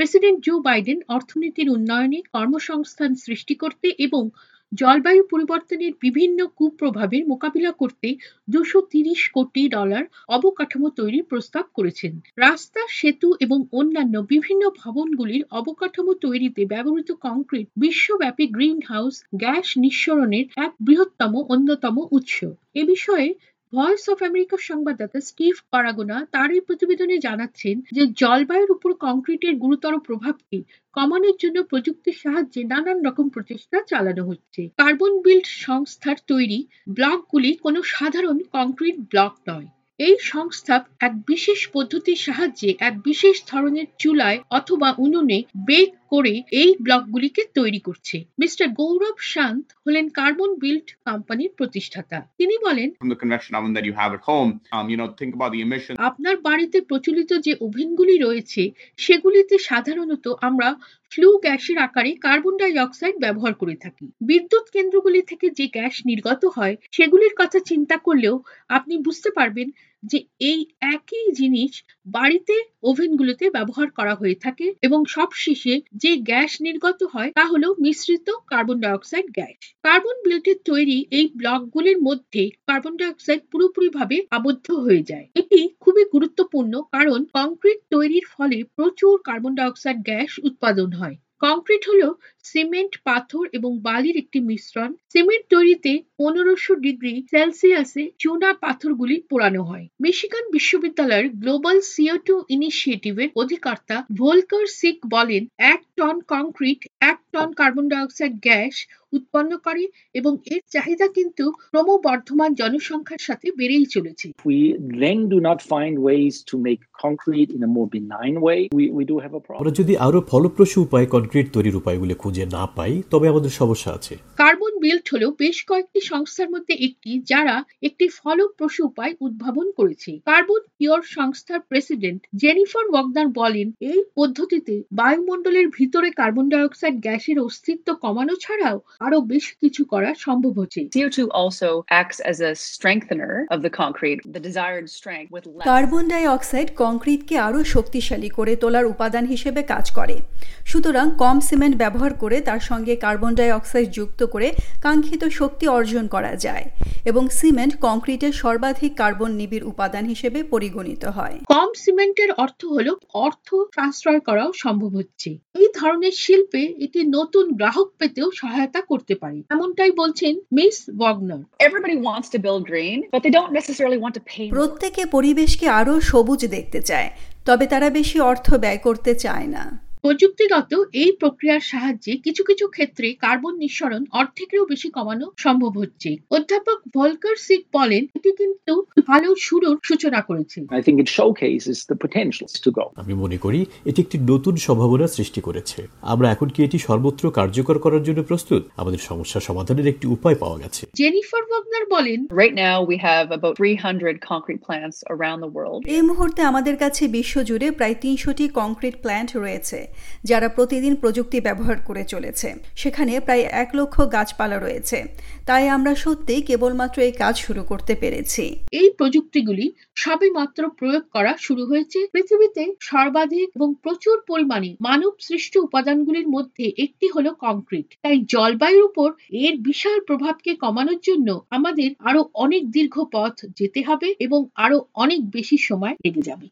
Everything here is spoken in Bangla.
প্রেসিডেন্ট জো বাইডেন অর্থনীতির উন্নয়নে কর্মসংস্থান সৃষ্টি করতে এবং জলবায়ু পরিবর্তনের বিভিন্ন কুপ্রভাবের মোকাবিলা করতে দুশো তিরিশ কোটি ডলার অবকাঠামো তৈরির প্রস্তাব করেছেন। রাস্তা, সেতু এবং অন্যান্য বিভিন্ন ভবনগুলির অবকাঠামো তৈরিতে ব্যবহৃত কংক্রিট বিশ্বব্যাপী গ্রিন হাউস গ্যাস নিঃসরণের এক বৃহত্তম অন্যতম উৎস। এ বিষয়ে ভয়েস অফ আমেরিকার সংবাদদাতা স্টিভ পারাগোনা তার এই প্রতিবেদনে জানাচ্ছেন যে জলবায়ুর উপর কংক্রিটের গুরুতর প্রভাবকে কমানোর জন্য প্রযুক্তির সাহায্যে নানান রকম প্রচেষ্টা চালানো হচ্ছে। কার্বন বিল্ড সংস্থার তৈরি ব্লকগুলি কোনো সাধারণ কংক্রিট ব্লক নয়। এই সংস্থা এক বিশেষ পদ্ধতির সাহায্যে এক বিশেষ ধরনের চুলায় অথবা উনুনে বেক করে এই ব্লকগুলিকে তৈরি করছে মিস্টার গৌরব শান্ত হলেন কার্বন বিল্ড কোম্পানির প্রতিষ্ঠাতা তিনি বলেন. Um. আপনার বাড়িতে প্রচলিত যে ওভেনগুলি রয়েছে সেগুলিতে সাধারণত আমরা ফ্লু গ্যাসের আকারে কার্বন ডাই অক্সাইড ব্যবহার করে থাকি বিদ্যুৎ কেন্দ্রগুলি থেকে যে গ্যাস নির্গত হয় সেগুলির কথা চিন্তা করলেও আপনি বুঝতে পারবেন যে এই একই জিনিস বাড়িতে ওভেনগুলোতে ব্যবহার করা হয়ে থাকে এবং সবশেষে যে গ্যাস নির্গত হয় তা হলো মিশ্রিত কার্বন ডাইঅক্সাইড গ্যাস। কার্বন বিল্টের তৈরি এই ব্লকগুলির মধ্যে কার্বন ডাইঅক্সাইড পুরোপুরিভাবে আবদ্ধ হয়ে যায়। এটি খুবই গুরুত্বপূর্ণ কারণ কংক্রিট তৈরির ফলে প্রচুর কার্বন ডাইঅক্সাইড গ্যাস উৎপাদন হয়। কংক্রিট হলো সিমেন্ট পাথর এবং বালির একটি মিশ্রণ। সিমেন্ট তৈরিতে পনেরোশো ডিগ্রি সেলসিয়াসে চুনা পাথরগুলি পোড়ানো হয়। মিশিগান বিশ্ববিদ্যালয়ের গ্লোবাল সিও টু ইনিশিয়েটিভের অধিকর্তা ভোলকার সিক বলেন এক টন কংক্রিট এক টন কার্বন ডাইঅক্সাইড গ্যাস উৎপন্ন করে এবং এর চাহিদা কিন্তু ক্রমবর্ধমান জনসংখ্যার সাথে বেড়েই চলেছে। We then do not find ways to make concrete in a more benign way, we, we do have a problem. আমরা যদি আরও ফলপ্রসূ উপায়ে কনক্রিট তৈরির উপায়গুলো খুঁজে না পাই তবে আমাদের সমস্যা আছে। কার্বন বিল্ট হলো বেশ কয়েকটি সংস্থার মধ্যে একটি যারা একটি ফলপ্রসূ উপায় উদ্ভাবন করেছে কার্বন পিওর সংস্থার প্রেসিডেন্ট জেনিফার ওয়াগনার বলেন এই পদ্ধতিতে বায়ুমণ্ডলের ভিতরে কার্বন ডাইঅক্সাইড গ্যাসের অস্তিত্ব কমানো ছাড়াও আরও বেশ কিছু করা সম্ভব হচ্ছে CO2 also acts as a strengthener of the concrete, the desired strength with less. Carbon dioxide কংক্রিটকে আরও শক্তিশালী করে তোলার উপাদান হিসেবে কাজ করে সুতরাং কম সিমেন্ট ব্যবহার করে তার সঙ্গে কার্বন ডাই অক্সাইড যুক্ত করে কাঙ্ক্ষিত শক্তি অর্জন করা যায় এবং সিমেন্ট কংক্রিটের সর্বাধিক কার্বন নিবিড় উপাদান হিসেবে পরিগণিত হয়। কম সিমেন্টের অর্থ হলো অর্থ সাশ্রয় করাও সম্ভব হচ্ছে। এই ধরনের শিল্পে এটি নতুন গ্রাহক পেতেও সহায়তা করতে পারে। এমনটাই বলছেন miss Wagner. Everybody wants to build green, but they don't necessarily want to pay more. প্রত্যেকে পরিবেশকে আরও সবুজ দেখতে চায় তবে তারা বেশি অর্থ ব্যয় করতে চায় না। প্রযুক্তিগত এই প্রক্রিয়ার সাহায্যে কিছু কিছু ক্ষেত্রে কার্বন নিঃসরণ অর্ধেকেরও বেশি কমানো সম্ভব হচ্ছে। অধ্যাপক ভলকার সিক বলেন এটি কিন্তু ভালো শুরুর সূচনা করেছে। I think it showcases the potentials to go. আমি মনে করি এটি একটি নতুন সম্ভাবনা সৃষ্টি করেছে। আমরা এখন কি এটি সর্বত্র কার্যকর করার জন্য প্রস্তুত? আমাদের সমস্যা সমাধানের একটি উপায় পাওয়া গেছে। জেনিফার ওয়াগনার বলেন right now, we have about 300 concrete plants around the world. এই মুহূর্তে আমাদের কাছে বিশ্বজুড়ে প্রায় তিনশোটি কংক্রিট প্ল্যান্ট রয়েছে। যারা প্রতিদিন প্রযুক্তি ব্যবহার করে চলেছে। সেখানে প্রায় এক লক্ষ গাছপালা রয়েছে। তাই আমরা সত্যিই কেবলমাত্র এই কাজ শুরু করতে পেরেছি। এই প্রযুক্তিগুলি সবে মাত্র প্রয়োগ করা শুরু হয়েছে। পৃথিবীতে সর্বাধিক এবং প্রচুর পরিমাণে মানব সৃষ্ট উপাদানগুলির মধ্যে একটি হলো কংক্রিট। তাই জলবায়ুর উপর এর বিশাল প্রভাবকে কমানোর জন্য আমাদের আরও অনেক দীর্ঘ পথ যেতে হবে এবং আরও অনেক বেশি সময় লেগে যাবে।